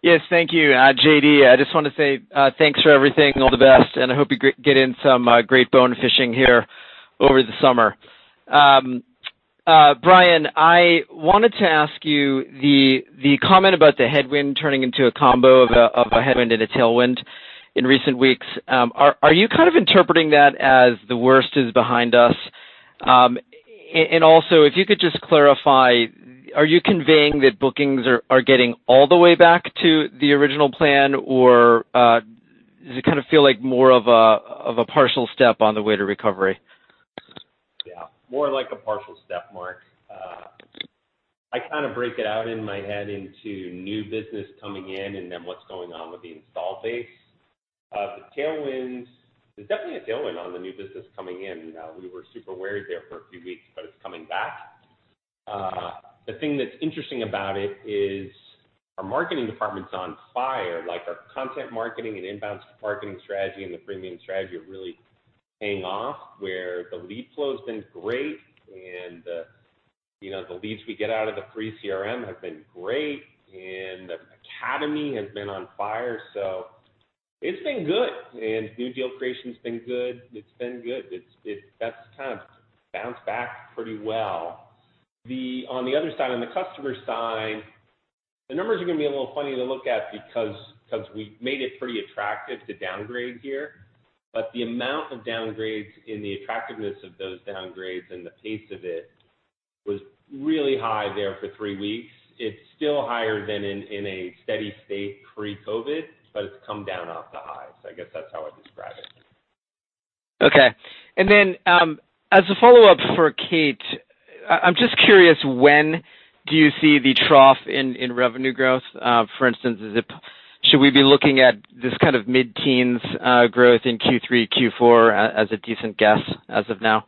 Yes, thank you. Uh, JD, I just want to say uh, thanks for everything, all the best, and I hope you get in some uh, great bone fishing here over the summer. Um, Brian, I wanted to ask you the comment about the headwind turning into a combo of a headwind and a tailwind in recent weeks. Um, are you kind of interpreting that as the worst is behind us? Um, And also, if you could just clarify, are you conveying that bookings are getting all the way back to the original plan, or uh, does it kind of feel like more of a of a partial step on the way to recovery? Yeah, more like a partial step, Mark. Uh, I kind of break it out in my head into new business coming in and then what's going on with the install base. Uh, the tailwinds, there's definitely a tailwind on the new business coming in. Uh, we were super worried there for a few weeks, but it's coming back. Uh, the thing that's interesting about it is our marketing department's on fire. Like our content marketing and inbound marketing strategy and the freemium strategy are really paying off, where the lead flow's been great and the you know, the leads we get out of the free CRM have been great, and the academy has been on fire. It's been good, and new deal creation's been good. It's been good. It's it that's kind of bounced back pretty well. The on the other side, on the customer side, the numbers are going to be a little funny to look at because because we made it pretty attractive to downgrade here. But the amount of downgrades and the attractiveness of those downgrades and the pace of it was really high there for three weeks. It's still higher than in in a steady state pre-COVID, but it's come down off the highs. I guess that's how I'd describe it. Okay. And then um as a follow-up for Kate, I'm just curious, when do you see the trough in revenue growth? For instance, should we be looking at this kind of mid-teens growth in Q3, Q4 as a decent guess as of now?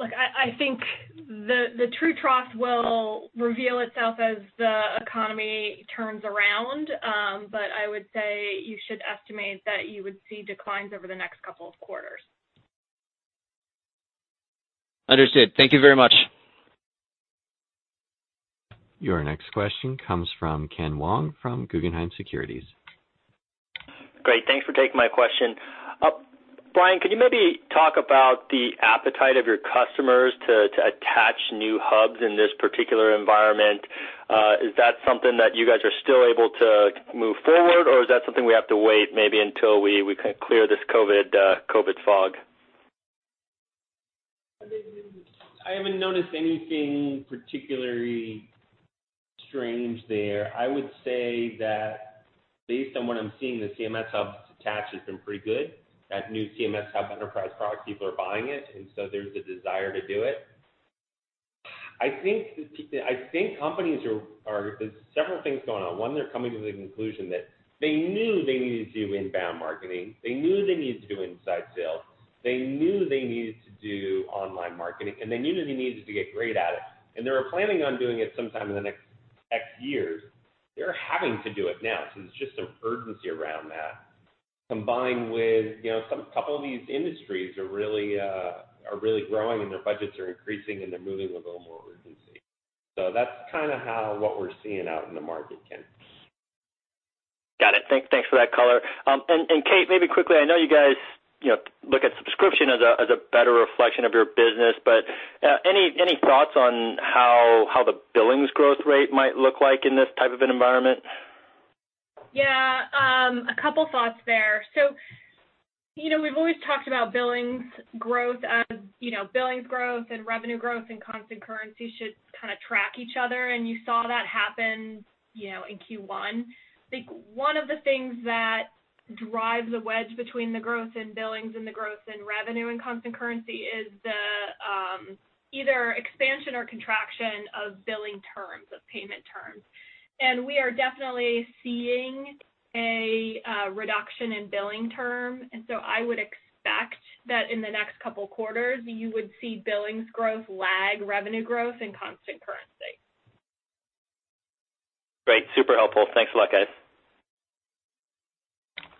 Look, I think the true trough will reveal itself as the economy turns around. Um but I would say you should estimate that you would see declines over the next couple of quarters. Understood. Thank you very much. Your next question comes from Ken Wong from Guggenheim Securities. Great. Thanks for taking my question. Brian, could you maybe talk about the appetite of your customers to attach new hubs in this particular environment? Is that something that you guys are still able to move forward, or is that something we have to wait maybe until we can clear this COVID uh COVID fog? I haven't noticed anything particularly strange there. I would say that based on what I'm seeing, the CMS Hubs attach has been pretty good. That new CMS Hub Enterprise product, people are buying it, and so there's a desire to do it. I think companies are. there's several things going on. One, they're coming to the conclusion that they knew they needed to do inbound marketing. They knew they needed to do inside sales. They knew they needed to do online marketing, and they knew they needed to get great at it. And they were planning on doing it sometime in the next X years. They're having to do it now. So there's just some urgency around that, combined with you know, some a couple of these industries are really uh are really growing, and their budgets are increasing, and they're moving with a little more urgency. So that's kind of how what we're seeing out in the market, Ken. Got it. Thanks for that color. Um and Kate, maybe quickly, I know you guys you know, look at subscription as a as a better reflection of your business, but any any thoughts on how how the billings growth rate might look like in this type of an environment? A couple thoughts there. So, you know, we've always talked about billings growth as you know, billings growth and revenue growth and constant currency should kind of track each other, and you saw that happen you know, in Q1. I think one of the things that drives the wedge between the growth in billings and the growth in revenue in constant currency is the um, either expansion or contraction of billing terms, of payment terms. And we are definitely seeing a uh, reduction in billing term. And so I would expect that in the next couple quarters, you would see billings growth lag revenue growth in constant currency. Great. Super helpful. Thanks a lot, guys.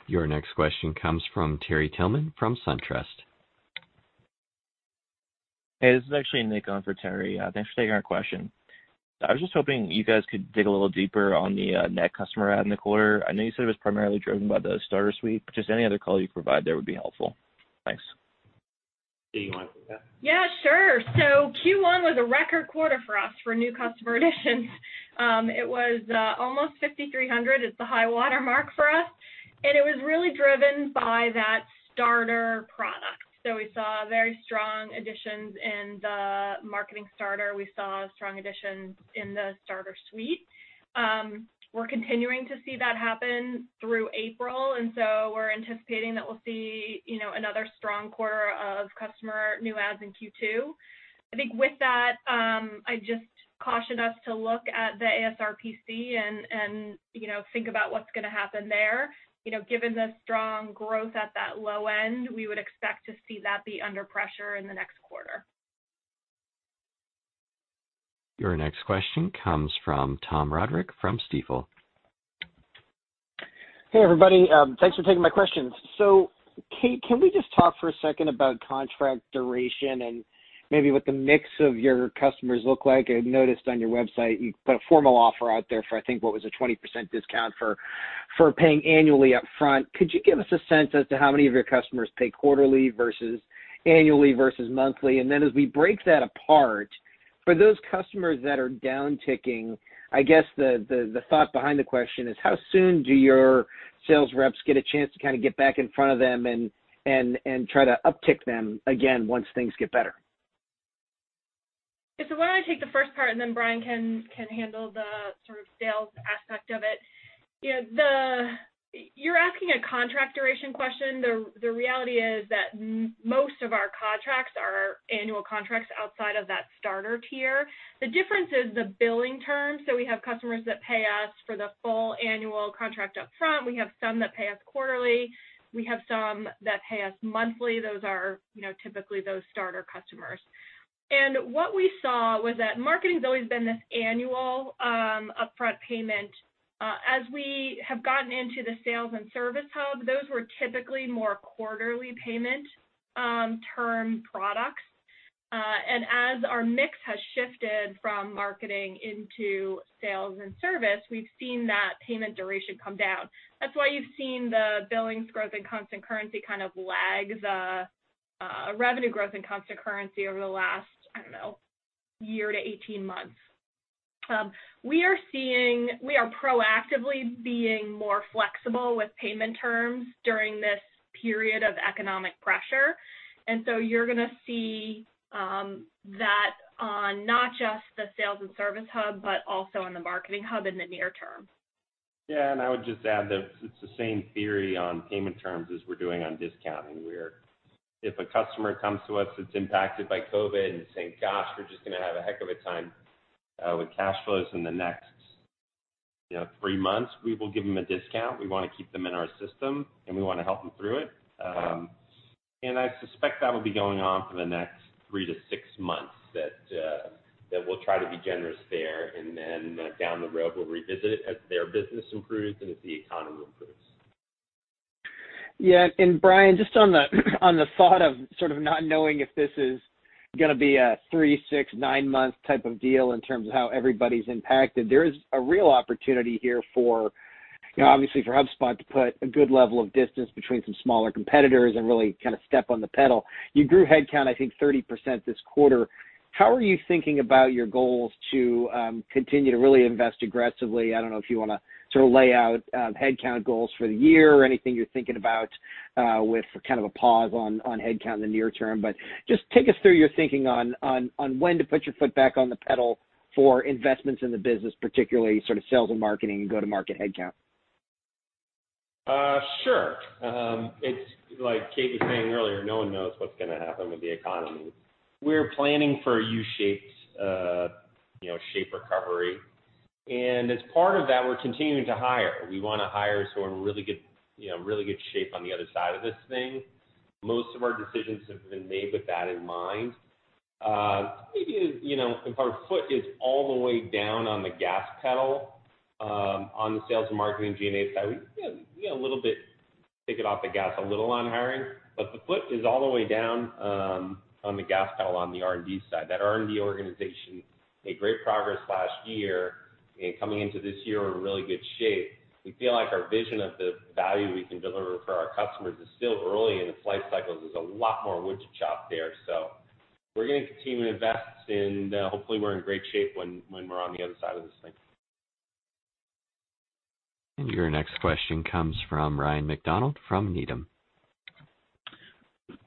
Your next question comes from Terry Tillman from SunTrust. Hey, this is actually Nick on for Terry. Uh, thanks for taking our question. I was just hoping you guys could dig a little deeper on the uh, net customer add in the quarter. I know you said it was primarily driven by the Starter Suite, but just any other color you could provide there would be helpful. Thanks. Dee, you want to take that? Yeah, sure. So Q1 was a record quarter for us for new customer additions. Um, it was uh, almost 5,300. It's the high water mark for us, and it was really driven by that Starter product. So we saw very strong additions in the Marketing Starter. We saw strong additions in the Starter Suite. Um, we're continuing to see that happen through April, and so we're anticipating that we'll see you know, another strong quarter of customer new adds in Q2. I think with that, um, I just caution us to look at the ASRPC and and you know, think about what's going to happen there. You know, given the strong growth at that low end, we would expect to see that be under pressure in the next quarter. Your next question comes from Tom Roderick from Stifel. Hey, everybody. Um, thanks for taking my questions. So, Kate, can we just talk for a second about contract duration and maybe what the mix of your customers look like? I noticed on your website you put a formal offer out there for, I think, what was a 20% discount for for paying annually up front. Could you give us a sense as to how many of your customers pay quarterly versus annually versus monthly? And then as we break that apart, for those customers that are down-ticking, I guess the thought behind the question is how soon do your sales reps get a chance to kind of get back in front of them and, and and try to uptick them again once things get better? So why don't I take the first part, and then Brian can handle the sort of sales aspect of it. You're asking a contract duration question. The reality is that most of our contracts are annual contracts outside of that Starter tier. The difference is the billing terms. So we have customers that pay us for the full annual contract up front. We have some that pay us quarterly. We have some that pay us monthly. Those are typically those Starter customers. And what we saw was that marketing's always been this annual um, upfront payment. Uh, as we have gotten into the Sales and Service Hub, those were typically more quarterly payment um, term products. Uh, and as our mix has shifted from marketing into sales and service, we've seen that payment duration come down. That's why you've seen the billings growth in constant currency kind of lag the uh, revenue growth in constant currency over the last, I don't know, year to 18 months. Um, we are seeing, we are proactively being more flexible with payment terms during this period of economic pressure. And so you're going to see that on not just the Sales and Service Hub, but also on the Marketing Hub in the near term. Yeah, and I would just add that it's the same theory on payment terms as we're doing on discounting, where if a customer comes to us that's impacted by COVID and saying, "Gosh, we're just going to have a heck of a time with cash flows in the next three months," we will give them a discount. We want to keep them in our system, and we want to help them through it. Um and I suspect that'll be going on for the next three to six months, that uh that we'll try to be generous there, and then down the road, we'll revisit it as their business improves and as the economy improves. Yeah. And Brian, just on the on the thought of sort of not knowing if this is going to be a three, six, nine-month type of deal in terms of how everybody's impacted, there is a real opportunity here for, you know, obviously for HubSpot to put a good level of distance between some smaller competitors and really kind of step on the pedal. You grew headcount, I think, 30% this quarter. How are you thinking about your goals to um, continue to really invest aggressively? I don't know if you want to sort of lay out headcount goals for the year or anything you're thinking about uh, with kind of a pause on headcount in the near term. But just take us through your thinking on on on when to put your foot back on the pedal for investments in the business, particularly sort of sales and marketing and go-to-market headcount. Uh, sure. Um, it's like Kate was saying earlier, no one knows what's going to happen with the economy. We're planning for a U-shaped uh you know shape recovery. And as part of that, we're continuing to hire. We want to hire so we're in really good you know, really good shape on the other side of this thing. Most of our decisions have been made with that in mind. Uh, maybe you know, if our foot is all the way down on the gas pedal um, on the sales and marketing G&A side, we a little bit take it off the gas a little on hiring, but the foot is all the way down um, on the gas pedal on the R&D side. That R&D organization made great progress last year, and coming into this year, we're in really good shape. We feel like our vision of the value we can deliver for our customers is still early in its life cycle. There's a lot more wood to chop there. So we're going to continue to invest, and uh, hopefully we're in great shape when we're on the other side of this thing. And your next question comes from Ryan MacDonald from Needham.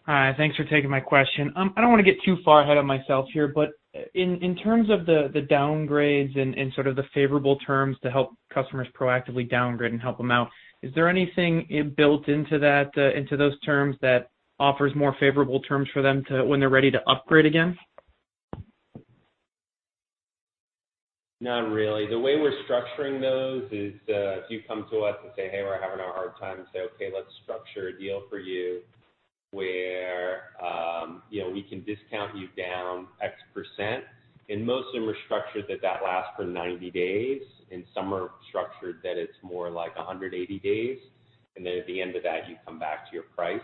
Hi. Thanks for taking my question. Um, I don't want to get too far ahead of myself here, but in terms of the downgrades and sort of the favorable terms to help customers proactively downgrade and help them out, is there anything built into that uh into those terms that offers more favorable terms for them when they're ready to upgrade again? Not really. The way we're structuring those is if you come to us and say, "Hey, we're having a hard time," say, "Okay, let's structure a deal for you where um you know we can discount you down X%." Percent and most of them are structured that that lasts for 90 days, and some are structured that it's more like 180 days, and then at the end of that, you come back to your price.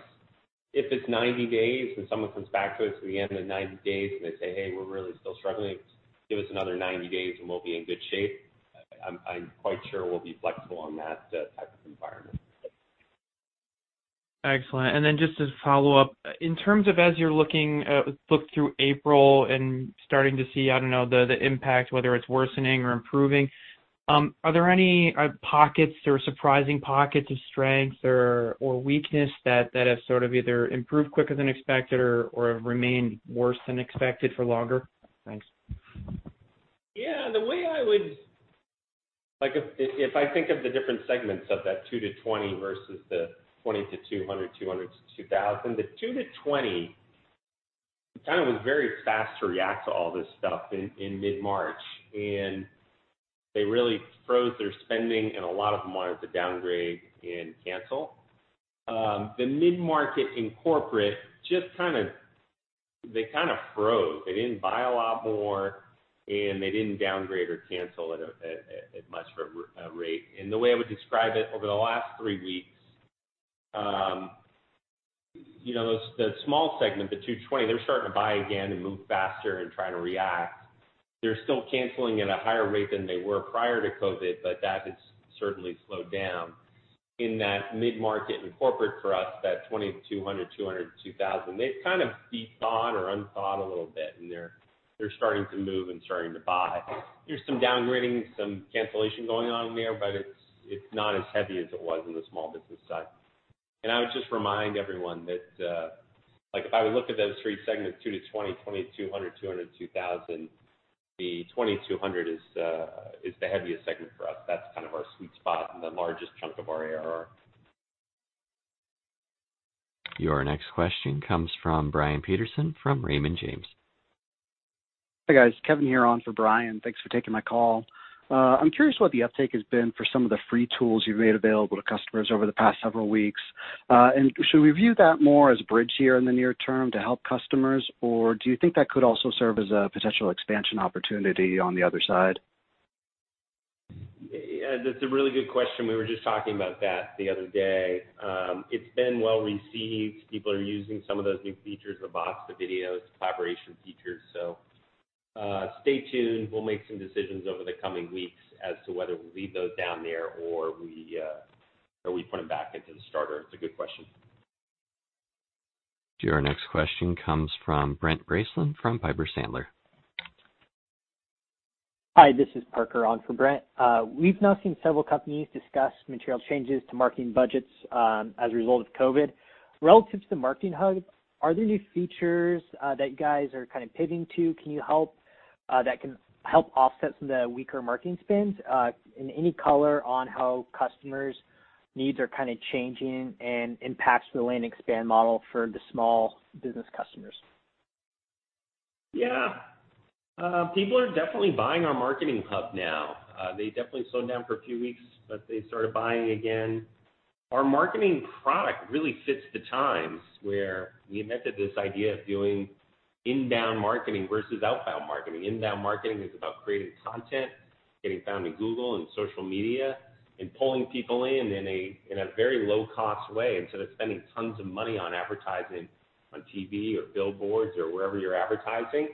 If it's 90 days and someone comes back to us at the end of 90 days and they say, "Hey, we're really still struggling. Give us another 90 days and we'll be in good shape," I'm quite sure we'll be flexible on that type of environment. Excellent. And then just as follow-up, in terms of as you're looking uh, through April and starting to see, I don't know, the impact, whether it's worsening or improving, um, are there any uh, pockets or surprising pockets of strength or weakness that have sort of either improved quicker than expected or have remained worse than expected for longer? Thanks. Yeah. The way I would like if I if I think of the different segments of that two to twenty versus the 20-200, 200-2,000, the 2 to 20 kind of was very fast to react to all this stuff in mid-March, and they really froze their spending, and a lot of them wanted to downgrade and cancel. Um, the mid-market and corporate, just kind of they kind of froze. They didn't buy a lot more, and they didn't downgrade or cancel at much of a rate. And the way I would describe it, over the last three weeks, Um, the small segment, the 2-20, they're starting to buy again and move faster and trying to react. They're still canceling at a higher rate than they were prior to COVID, but that has certainly slowed down. In that mid-market and corporate for us, that 20-200, 200-2,000, they've kind of de-thought or unthought a little bit, and they're starting to move and starting to buy. There's some downgrading, some cancellation going on there, but it's not as heavy as it was in the small business side. I would just remind everyone that uh like if I would look at those three segments, 2-20, 20-200, 200-2,000, the 20-200 is the heaviest segment for us. That's kind of our sweet spot and the largest chunk of our ARR. Your next question comes from Brian Peterson from Raymond James. Hi, guys. Kevin here on for Brian. Thanks for taking my call. I'm curious what the uptake has been for some of the free tools you've made available to customers over the past several weeks. Uh and should we view that more as a bridge here in the near term to help customers, or do you think that could also serve as a potential expansion opportunity on the other side? That's a really good question. We were just talking about that the other day. It's been well-received. People are using some of those new features, the bots, the videos, collaboration features. Uh, stay tuned. We'll make some decisions over the coming weeks as to whether we leave those down there or we uh or we put them back into the starter. It's a good question. Your next question comes from Brent Bracelin from Piper Sandler. Hi, this is Parker on for Brent. Uh, we've now seen several companies discuss material changes to marketing budgets um, as a result of COVID. Relative to the Marketing Hub, are there new features uh, that you guys are kind of pivoting to Can you help uh that can help offset some of the weaker marketing spends? Uh, In any color on how customers needs are kind of changing and impacts the land expand model for the small business customers? Yeah. Uh, people are definitely buying our Marketing Hub now. They definitely slowed down for a few weeks, but they started buying again. Our marketing product really fits the times, where we invented this idea of doing inbound marketing versus outbound marketing. Inbound marketing is about creating content, getting found in Google and social media, and pulling people in in a very low-cost way. Instead of spending tons of money on advertising on TV or billboards or wherever you're advertising,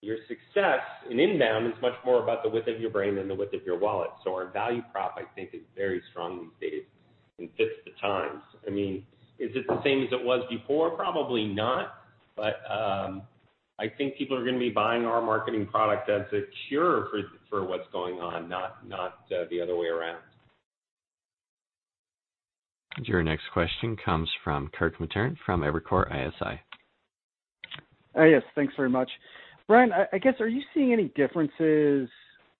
your success in inbound is much more about the width of your brain than the width of your wallet. So our value prop, I think, is very strong these days and fits the times. I mean, is it the same as it was before? Probably not. But um I think people are going to be buying our marketing product as a cure for what's going on, not the other way around. Your next question comes from Kirk Materne from Evercore ISI. Yes, thanks very much. Brian, I guess, are you seeing any differences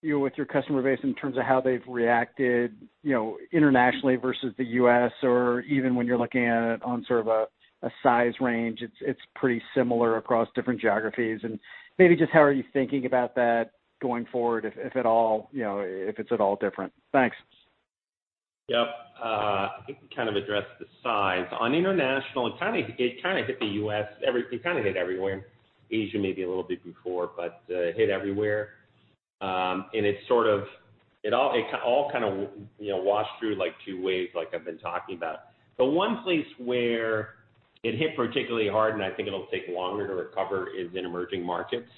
with your customer base in terms of how they've reacted you know, internationally versus the U.S., or even when you're looking at it on sort of a size range, it's it's pretty similar across different geographies? And maybe just how are you thinking about that going forward, if at all, you know, if it's at all different? Thanks. Yep. Uh, I think we kind of addressed the size. On international, it kind of hit the U.S. It kind of hit everywhere. Asia maybe a little bit before, but it hit everywhere. Um, it all it all kind of you know washed through like two waves like I've been talking about. The one place where it hit particularly hard, and I think it'll take longer to recover, is in emerging markets,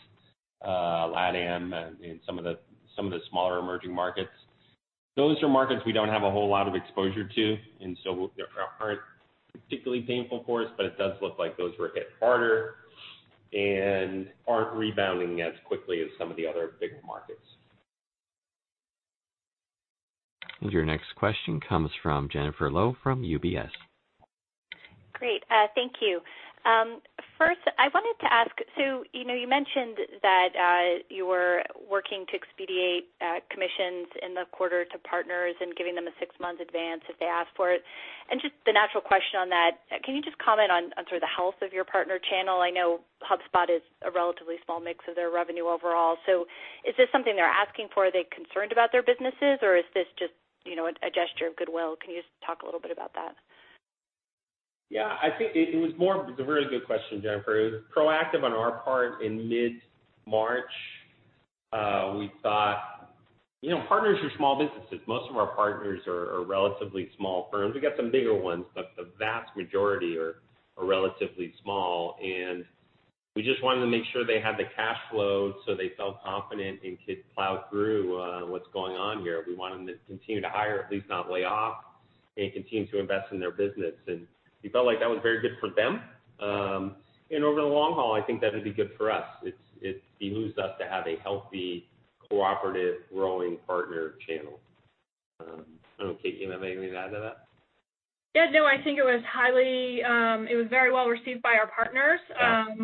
uh, LATAM and some of the some of the smaller emerging markets. Those are markets we don't have a whole lot of exposure to, and so they aren't particularly painful for us, but it does look like those were hit harder and aren't rebounding as quickly as some of the other bigger markets. Your next question comes from Jennifer Lowe from UBS. Great. Uh, thank you. Um, first, I wanted to ask, so you know, you mentioned that uh, you were working to expedite uh, commissions in the quarter to partners and giving them a six-month advance if they ask for it. And just the natural question on that, uh, can you just comment on sort of the health of your partner channel? I know HubSpot is a relatively small mix of their revenue overall. So is this something they're asking for? Are they concerned about their businesses, or is this just you know, a gesture of goodwill? Can you just talk a little bit about that? It's a very good question, Jennifer. It was proactive on our part in mid-March. Uh, we thought, you know, partners are small businesses. Most of our partners are relatively small firms. We got some bigger ones, but the vast majority are relatively small, and we just wanted to make sure they had the cash flow so they felt confident and could plow through uh, what's going on here. We want them to continue to hire, at least not lay off, and continue to invest in their business. We felt like that was very good for them. Um and over the long haul, I think that'd be good for us. It behooves us to have a healthy, cooperative, growing partner channel. I don't know, Kate, you have anything to add to that? Yeah, no, I think it was highly um it was very well received by our partners.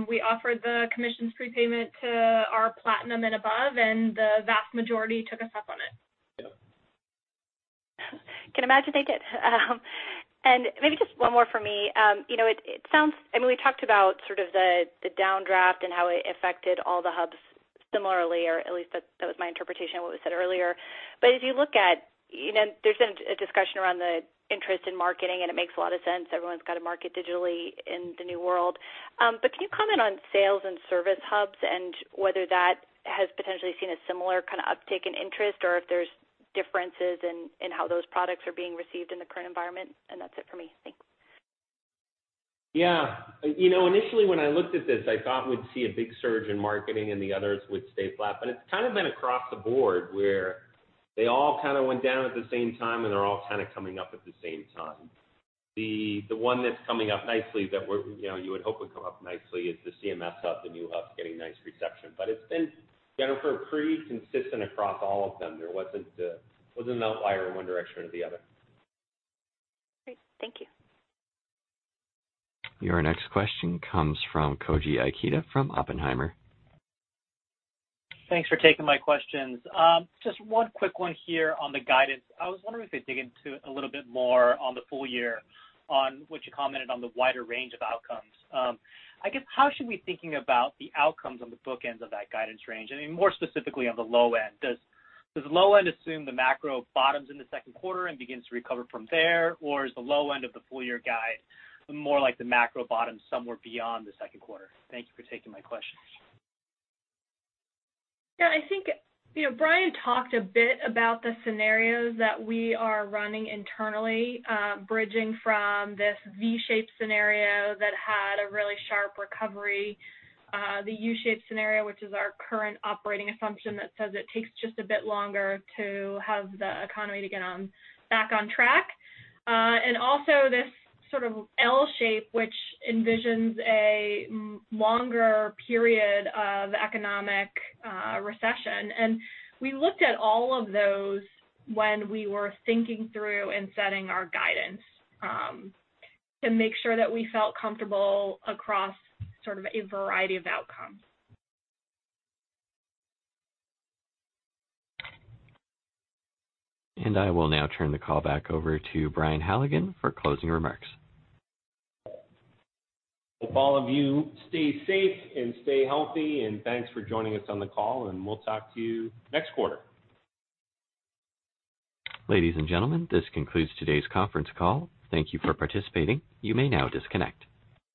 We offered the commissions prepayment to our platinum and above, and the vast majority took us up on it. Yeah. Can imagine they did. And maybe just one more from me. Um, you know, it sounds, I mean, we talked about sort of the the downdraft and how it affected all the hubs similarly, or at least that was my interpretation of what was said earlier. But as you look at, you know there's been a discussion around the interest in marketing, and it makes a lot of sense. Everyone's got to market digitally in the new world. Um, but can you comment on Sales and Service Hubs and whether that has potentially seen a similar kind of uptick in interest, or if there's differences in how those products are being received in the current environment? And that's it for me. Thanks. Yeah. You know, initially, when I looked at this, I thought we'd see a big surge in marketing and the others would stay flat. But it's kind of been across the board, where they all kind of went down at the same time, and they're all kind of coming up at the same time. The one that's coming up nicely that you know, you would hope would come up nicely is the CMS Hub, the new hub, getting nice reception. But it's been, pretty consistent across all of them. There uh, wasn't an outlier in one direction or the other. Great. Thank you. Your next question comes from Koji Ikeda from Oppenheimer. Thanks for taking my questions. Um, just one quick one here on the guidance. I was wondering if you could dig into a little bit more on the full year on what you commented on the wider range of outcomes. Um, I guess, how should we be thinking about the outcomes on the bookends of that guidance range? I mean, more specifically on the low end. Does the low end assume the macro bottoms in the second quarter and begins to recover from there? Or is the low end of the full year guide more like the macro bottom somewhere beyond the second quarter? Thank you for taking my questions. Yeah, I think Brian talked a bit about the scenarios that we are running internally, bridging from this V-shaped scenario that had a really sharp recovery, the U-shaped scenario, which is our current operating assumption that says it takes just a bit longer to have the economy to get on back on track. Uh, and also this sort of L shape, which envisions a longer period of economic uh, recession. And we looked at all of those when we were thinking through and setting our guidance, um, to make sure that we felt comfortable across sort of a variety of outcomes. I will now turn the call back over to Brian Halligan for closing remarks. Hope all of you stay safe and stay healthy, and thanks for joining us on the call, and we'll talk to you next quarter. Ladies and gentlemen, this concludes today's conference call. Thank you for participating. You may now disconnect.